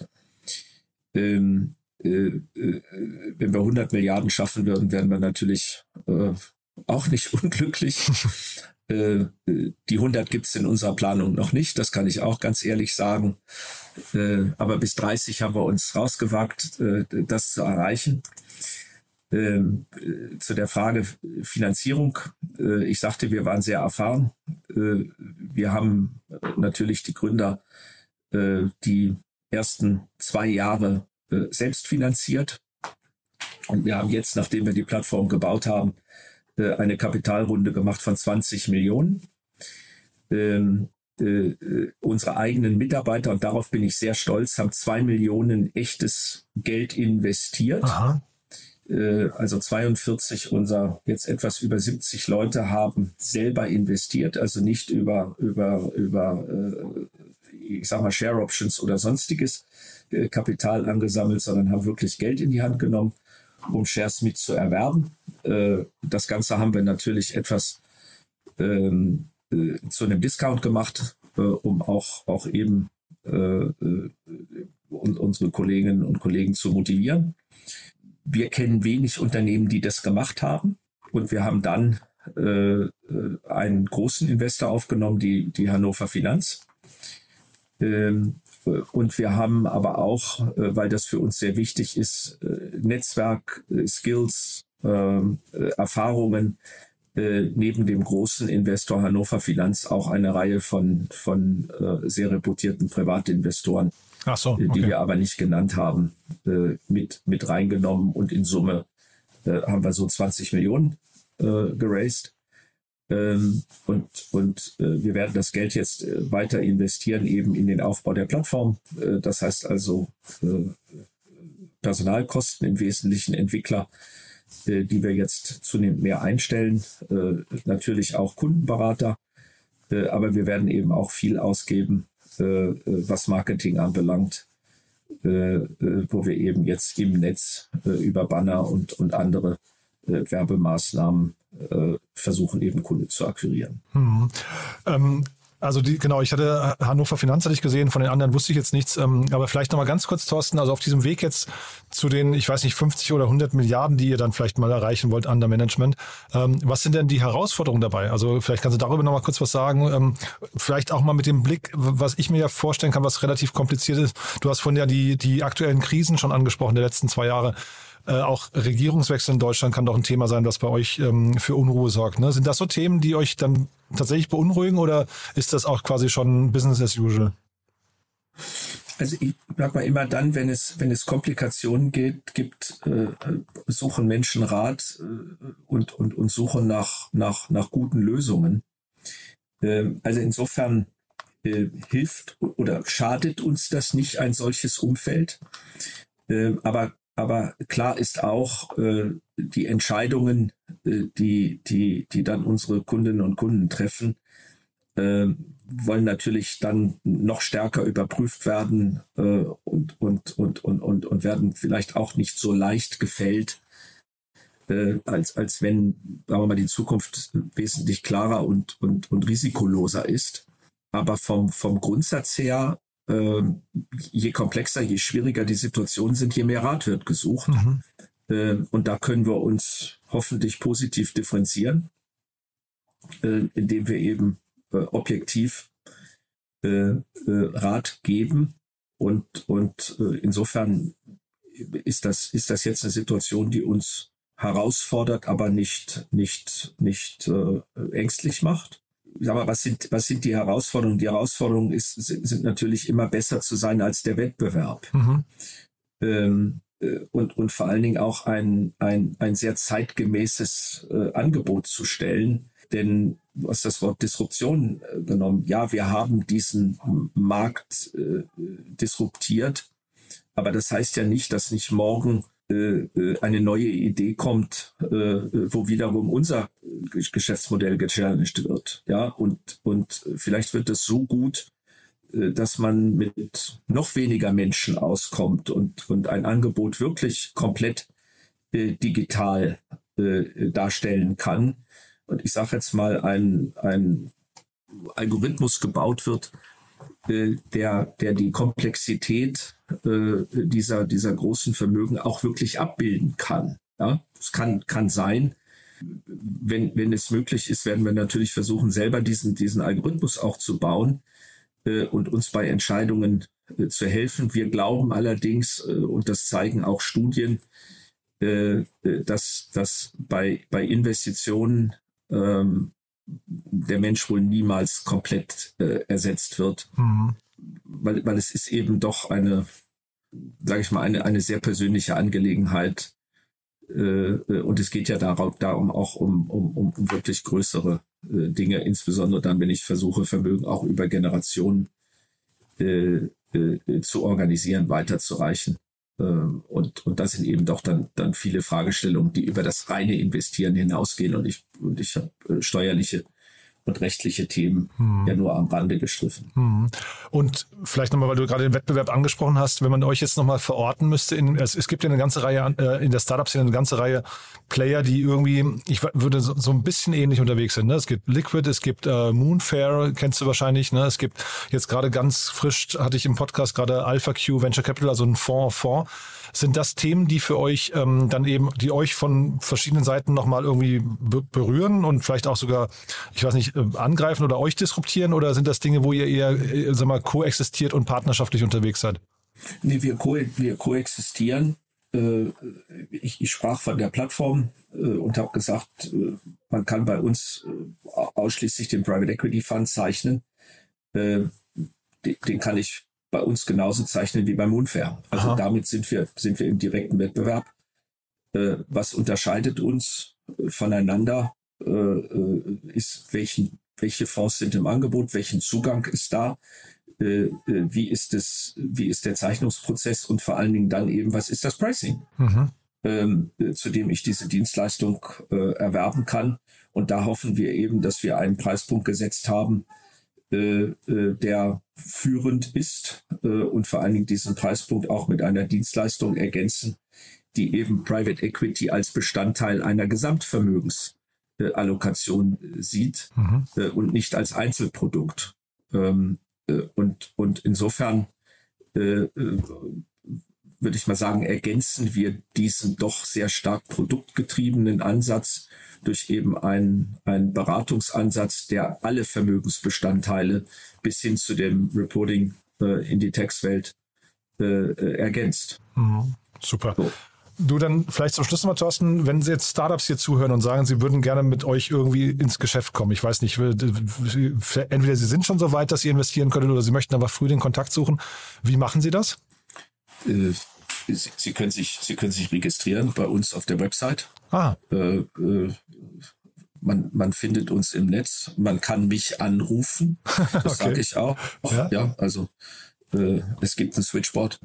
Ähm, äh, wenn wir 100 Milliarden schaffen würden, wären wir natürlich äh, auch nicht unglücklich. Äh, die 100 gibt's in unserer Planung noch nicht, das kann ich auch ganz ehrlich sagen. Äh, aber bis 30 haben wir uns rausgewagt, äh, das zu erreichen. Ähm, zu der Frage Finanzierung. ich sagte, wir waren sehr erfahren. wir haben natürlich die Gründer die ersten zwei Jahre selbst finanziert. Und wir haben jetzt, nachdem wir die Plattform gebaut haben, äh, eine Kapitalrunde gemacht von 20 Millionen. Ähm, äh, äh, unsere eigenen Mitarbeiter, und darauf bin ich sehr stolz, haben zwei Millionen echtes Geld investiert. Äh, also 42 unser jetzt etwas über 70 Leute haben selber investiert, also nicht über, über, über äh, ich sag mal, Share Options oder sonstiges äh, Kapital angesammelt, sondern haben wirklich Geld in die Hand genommen um Shares mit zu erwerben. Äh, das Ganze haben wir natürlich etwas ähm, äh, zu einem Discount gemacht, äh, um auch, auch eben und unsere Kolleginnen und Kollegen zu motivieren. Wir kennen wenig Unternehmen, die das gemacht haben. Und wir haben dann äh, einen großen Investor aufgenommen, die, die Hannover Finanz. Ähm, und wir haben aber auch, äh, weil das für uns sehr wichtig ist, äh, Netzwerk, äh, Skills, ähm, Erfahrungen neben dem großen Investor Hannover Finanz auch eine Reihe von, von sehr reputierten Privatinvestoren, so, okay. die wir aber nicht genannt haben, mit, mit reingenommen. Und in Summe haben wir so 20 Millionen geraced. Ähm, und und äh, wir werden das Geld jetzt äh, weiter investieren eben in den Aufbau der Plattform. Äh, das heißt also äh, Personalkosten im Wesentlichen Entwickler, äh, die wir jetzt zunehmend mehr einstellen. Äh, natürlich auch Kundenberater. Aber wir werden eben auch viel ausgeben, was Marketing anbelangt, wo wir eben jetzt im Netz über Banner und, und andere Werbemaßnahmen äh, versuchen, eben Kunden zu akquirieren. Hm. Ähm, also die, genau, ich hatte Hannover Finanz hatte ich gesehen, von den anderen wusste ich jetzt nichts. Ähm, aber vielleicht nochmal ganz kurz, Thorsten, also auf diesem Weg jetzt zu den, ich weiß nicht, 50 oder 100 Milliarden, die ihr dann vielleicht mal erreichen wollt under Management. Ähm, was sind denn die Herausforderungen dabei? Also vielleicht kannst du darüber nochmal kurz was sagen. Ähm, vielleicht auch mal mit dem Blick, was ich mir ja vorstellen kann, was relativ kompliziert ist. Du hast von ja die, die aktuellen Krisen schon angesprochen, der letzten zwei Jahre. Äh, auch Regierungswechsel in Deutschland kann doch ein Thema sein, was bei euch ähm, für Unruhe sorgt. Ne? Sind das so Themen, die euch dann tatsächlich beunruhigen oder ist das auch quasi schon Business as usual? Also ich sag mal immer dann, wenn es, wenn es Komplikationen geht, gibt, äh, suchen Menschen Rat äh, und, und, und suchen nach, nach, nach guten Lösungen. Ähm, also insofern äh, hilft oder schadet uns das nicht ein solches Umfeld. Ähm, aber aber klar ist auch, äh, die Entscheidungen, äh, die, die, die dann unsere Kundinnen und Kunden treffen, äh, wollen natürlich dann noch stärker überprüft werden äh, und, und, und, und, und, und werden vielleicht auch nicht so leicht gefällt, äh, als, als wenn, sagen wir mal, die Zukunft wesentlich klarer und, und, und risikoloser ist. Aber vom, vom Grundsatz her, je komplexer, je schwieriger die Situationen sind, je mehr Rat wird gesucht. Mhm. Äh, und da können wir uns hoffentlich positiv differenzieren, äh, indem wir eben äh, objektiv äh, äh, Rat geben. Und, und insofern ist das, ist das jetzt eine Situation, die uns herausfordert, aber nicht, nicht, nicht ängstlich macht. Sag mal, was sind, was sind die Herausforderungen? Die Herausforderungen ist, sind, sind natürlich immer besser zu sein als der Wettbewerb. Mhm. Ähm, und, und vor allen Dingen auch ein, ein, ein sehr zeitgemäßes äh, Angebot zu stellen, denn du hast das Wort Disruption äh, genommen. Ja, wir haben diesen Markt äh, disruptiert, aber das heißt ja nicht, dass nicht morgen äh, äh eine neue Idee kommt, äh, wo wiederum unser Geschäftsmodell gechallenged wird. Ja, und, und vielleicht wird es so gut, äh, dass man mit noch weniger Menschen auskommt und, und ein Angebot wirklich komplett äh, digital äh, darstellen kann, und ich sage jetzt mal, ein, ein Algorithmus gebaut wird, äh, der, der die Komplexität äh, dieser, dieser großen Vermögen auch wirklich abbilden kann. Ja, es kann, kann sein, wenn, wenn es möglich ist, werden wir natürlich versuchen, selber diesen, diesen Algorithmus auch zu bauen äh, und uns bei Entscheidungen äh, zu helfen. Wir glauben allerdings, äh, und das zeigen auch Studien, äh, dass, dass bei, bei Investitionen ähm, der Mensch wohl niemals komplett äh, ersetzt wird. Mhm. Weil, weil es ist eben doch eine, sage ich mal, eine, eine sehr persönliche Angelegenheit. Äh, äh, und es geht ja darauf, darum auch um, um, um wirklich größere äh, Dinge, insbesondere dann, wenn ich versuche, Vermögen auch über Generationen äh, äh, zu organisieren, weiterzureichen. Ähm, und, und das sind eben doch dann, dann viele Fragestellungen, die über das reine Investieren hinausgehen. Und ich, und ich habe äh, steuerliche und rechtliche Themen hm. ja nur am Rande gestriffen. Hm. Und vielleicht nochmal, weil du gerade den Wettbewerb angesprochen hast, wenn man euch jetzt nochmal verorten müsste, in, es, es gibt ja eine ganze Reihe, äh, in der Startup-Szene eine ganze Reihe Player, die irgendwie, ich würde so, so ein bisschen ähnlich unterwegs sind. Ne? Es gibt Liquid, es gibt äh, Moonfair, kennst du wahrscheinlich. Ne? Es gibt jetzt gerade ganz frisch, hatte ich im Podcast gerade Alpha Q Venture Capital, also ein Fonds, Fonds. Sind das Themen, die für euch ähm, dann eben, die euch von verschiedenen Seiten nochmal irgendwie berühren und vielleicht auch sogar, ich weiß nicht, äh, angreifen oder euch disruptieren? Oder sind das Dinge, wo ihr eher, äh, sag mal, koexistiert und partnerschaftlich unterwegs seid? Nee, wir, ko wir koexistieren. Äh, ich, ich, sprach von der Plattform äh, und habe gesagt, äh, man kann bei uns ausschließlich den Private Equity Fund zeichnen. Den kann ich bei uns genauso zeichnen wie bei Moonfair. Also Aha. damit sind wir, sind wir im direkten Wettbewerb. was unterscheidet uns voneinander? äh, äh, ist, welchen, welche Fonds sind im Angebot, welchen Zugang ist da, äh, äh, wie ist es, wie ist der Zeichnungsprozess und vor allen Dingen dann eben, was ist das Pricing, mhm. ähm, äh, zu dem ich diese Dienstleistung äh, erwerben kann. Und da hoffen wir eben, dass wir einen Preispunkt gesetzt haben, äh, äh, der führend ist äh, und vor allen Dingen diesen Preispunkt auch mit einer Dienstleistung ergänzen, die eben Private Equity als Bestandteil einer Gesamtvermögens äh, sieht mhm. äh, und nicht als Einzelprodukt. Ähm, äh, und, und insofern würde ich mal sagen, ergänzen wir diesen doch sehr stark produktgetriebenen Ansatz durch eben einen, einen Beratungsansatz, der alle Vermögensbestandteile bis hin zu dem Reporting äh, in die Textwelt ergänzt. Mhm. Super. So. Du dann vielleicht zum Schluss mal, Thorsten, wenn Sie jetzt Startups hier zuhören und sagen, Sie würden gerne mit euch irgendwie ins Geschäft kommen. Ich weiß nicht, entweder Sie sind schon so weit, dass Sie investieren können oder Sie möchten aber früh den Kontakt suchen. Wie machen Sie das? Äh, Sie, Sie, können sich, Sie können sich registrieren bei uns auf der Website. Ah. Äh, äh, man, man findet uns im Netz. Man kann mich anrufen. Das okay. sage ich auch. Ja, ja also äh, es gibt ein Switchboard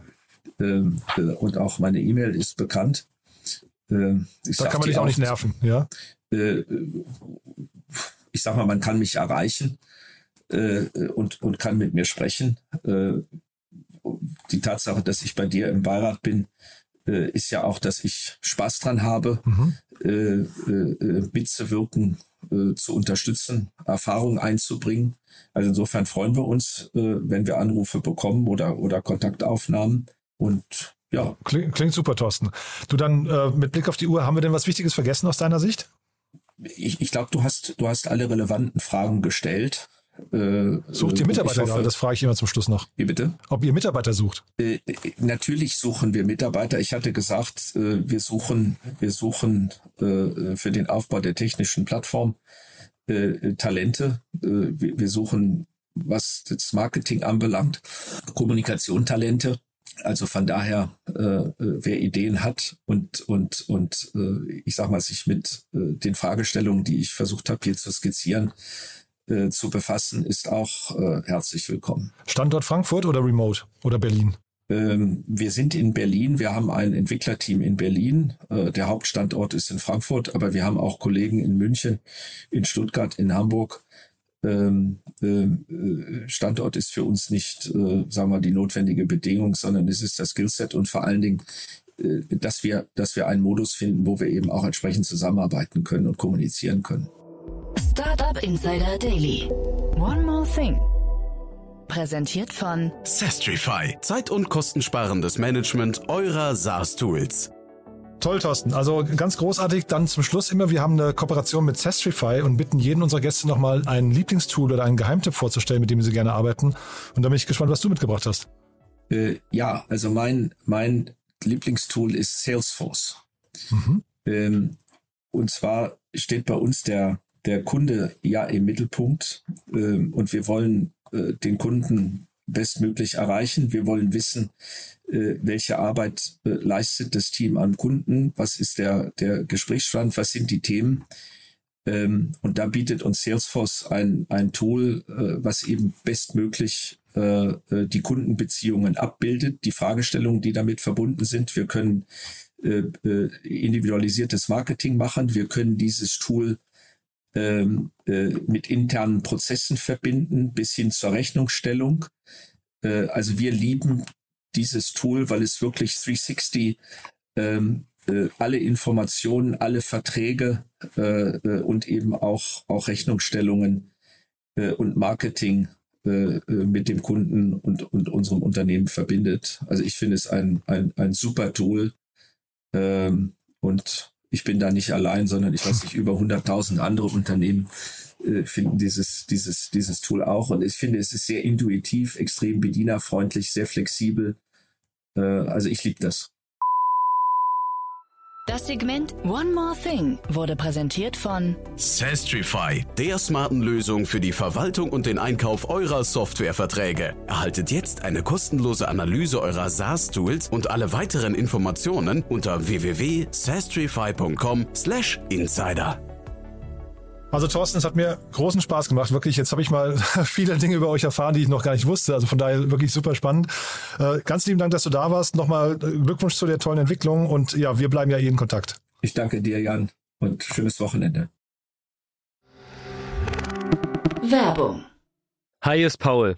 Ähm, äh, und auch meine E-Mail ist bekannt. Ähm, da kann man dich auch nicht nerven, ja? Äh, ich sag mal, man kann mich erreichen und, und kann mit mir sprechen. Äh, die Tatsache, dass ich bei dir im Beirat bin, äh, ist ja auch, dass ich Spaß dran habe, mhm. äh, äh, mitzuwirken, äh, zu unterstützen, Erfahrungen einzubringen. Also insofern freuen wir uns, äh, wenn wir Anrufe bekommen oder, oder Kontaktaufnahmen. Und ja. Klingt, klingt super, Thorsten. Du dann äh, mit Blick auf die Uhr, haben wir denn was Wichtiges vergessen aus deiner Sicht? Ich, ich glaube, du hast, du hast alle relevanten Fragen gestellt. Äh, sucht ihr Mitarbeiter hoffe? Das frage ich immer zum Schluss noch. Wie bitte? Ob ihr Mitarbeiter sucht? Äh, natürlich suchen wir Mitarbeiter. Ich hatte gesagt, äh, wir suchen, wir suchen äh, für den Aufbau der technischen Plattform äh, Talente. Äh, wir, wir, suchen, was das Marketing anbelangt, Kommunikation-Talente. Also von daher, wer Ideen hat und und und ich sag mal sich mit den Fragestellungen, die ich versucht habe hier zu skizzieren, äh, zu befassen, ist auch äh, herzlich willkommen. Standort Frankfurt oder Remote oder Berlin? Ähm, wir sind in Berlin, wir haben ein Entwicklerteam in Berlin. Äh, der Hauptstandort ist in Frankfurt, aber wir haben auch Kollegen in München, in Stuttgart, in Hamburg. Ähm, ähm, äh, Standort ist für uns nicht, äh, sagen wir, die notwendige Bedingung, sondern es ist das Skillset und vor allen Dingen, dass wir, dass wir einen Modus finden, wo wir eben auch entsprechend zusammenarbeiten können und kommunizieren können. Startup Insider Daily. One more thing. Präsentiert von Sestrify. Zeit- und kostensparendes Management eurer SaaS-Tools. Toll, Thorsten. Also ganz großartig. Dann zum Schluss immer, wir haben eine Kooperation mit Sestrify und bitten jeden unserer Gäste nochmal ein Lieblingstool oder einen Geheimtipp vorzustellen, mit dem sie gerne arbeiten. Und da bin ich gespannt, was du mitgebracht hast. Äh, ja, also mein, mein Lieblingstool ist Salesforce. Mhm. Ähm, und zwar steht bei uns der der Kunde ja im Mittelpunkt äh, und wir wollen äh, den Kunden bestmöglich erreichen. Wir wollen wissen, äh, welche Arbeit äh, leistet das Team am Kunden, was ist der, der Gesprächsstand, was sind die Themen. Ähm, und da bietet uns Salesforce ein, ein Tool, äh, was eben bestmöglich äh, die Kundenbeziehungen abbildet, die Fragestellungen, die damit verbunden sind. Wir können individualisiertes Marketing machen. Wir können dieses Tool ähm, äh, mit internen Prozessen verbinden bis hin zur Rechnungsstellung. Äh, also wir lieben dieses Tool, weil es wirklich 360 ähm, äh, alle Informationen, alle Verträge äh, äh, und eben auch, auch Rechnungsstellungen äh, und Marketing mit dem Kunden und, und unserem Unternehmen verbindet. Also ich finde es ein, ein, ein super Tool ähm, und ich bin da nicht allein, sondern ich weiß nicht, über 100.000 andere Unternehmen äh, finden dieses, dieses, dieses Tool auch. Und ich finde, es ist sehr intuitiv, extrem bedienerfreundlich, sehr flexibel. Äh, also ich liebe das. Das Segment One More Thing wurde präsentiert von Sastrify, der smarten Lösung für die Verwaltung und den Einkauf eurer Softwareverträge. Erhaltet jetzt eine kostenlose Analyse eurer SaaS-Tools und alle weiteren Informationen unter www.sastrify.com/insider. Also Thorsten, es hat mir großen Spaß gemacht. Wirklich, jetzt habe ich mal viele Dinge über euch erfahren, die ich noch gar nicht wusste. Also von daher wirklich super spannend. Äh, ganz lieben Dank, dass du da warst. Nochmal äh, Glückwunsch zu der tollen Entwicklung und ja, wir bleiben ja eh in Kontakt. Ich danke dir, Jan, und schönes Wochenende. Werbung. Hi, ist Paul.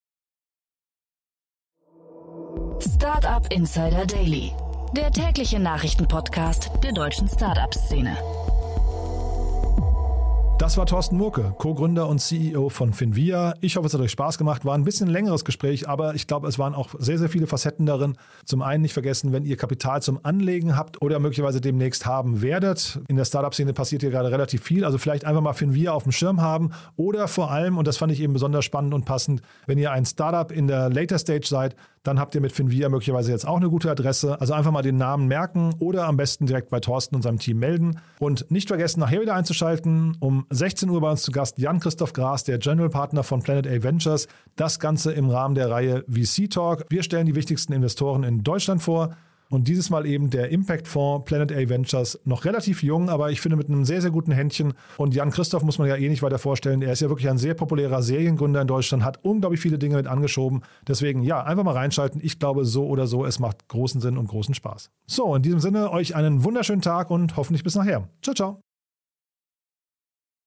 Startup Insider Daily, der tägliche Nachrichtenpodcast der deutschen Startup-Szene. Das war Thorsten Murke, Co-Gründer und CEO von Finvia. Ich hoffe, es hat euch Spaß gemacht. War ein bisschen längeres Gespräch, aber ich glaube, es waren auch sehr, sehr viele Facetten darin. Zum einen nicht vergessen, wenn ihr Kapital zum Anlegen habt oder möglicherweise demnächst haben werdet. In der Startup-Szene passiert hier gerade relativ viel. Also vielleicht einfach mal Finvia auf dem Schirm haben oder vor allem, und das fand ich eben besonders spannend und passend, wenn ihr ein Startup in der Later Stage seid, dann habt ihr mit Finvia möglicherweise jetzt auch eine gute Adresse. Also einfach mal den Namen merken oder am besten direkt bei Thorsten und seinem Team melden. Und nicht vergessen, nachher wieder einzuschalten. Um 16 Uhr bei uns zu Gast Jan-Christoph Gras, der General Partner von Planet A Ventures. Das Ganze im Rahmen der Reihe VC Talk. Wir stellen die wichtigsten Investoren in Deutschland vor. Und dieses Mal eben der Impact-Fonds Planet A Ventures, noch relativ jung, aber ich finde mit einem sehr, sehr guten Händchen. Und Jan Christoph muss man ja eh nicht weiter vorstellen. Er ist ja wirklich ein sehr populärer Seriengründer in Deutschland, hat unglaublich viele Dinge mit angeschoben. Deswegen, ja, einfach mal reinschalten. Ich glaube, so oder so, es macht großen Sinn und großen Spaß. So, in diesem Sinne, euch einen wunderschönen Tag und hoffentlich bis nachher. Ciao, ciao.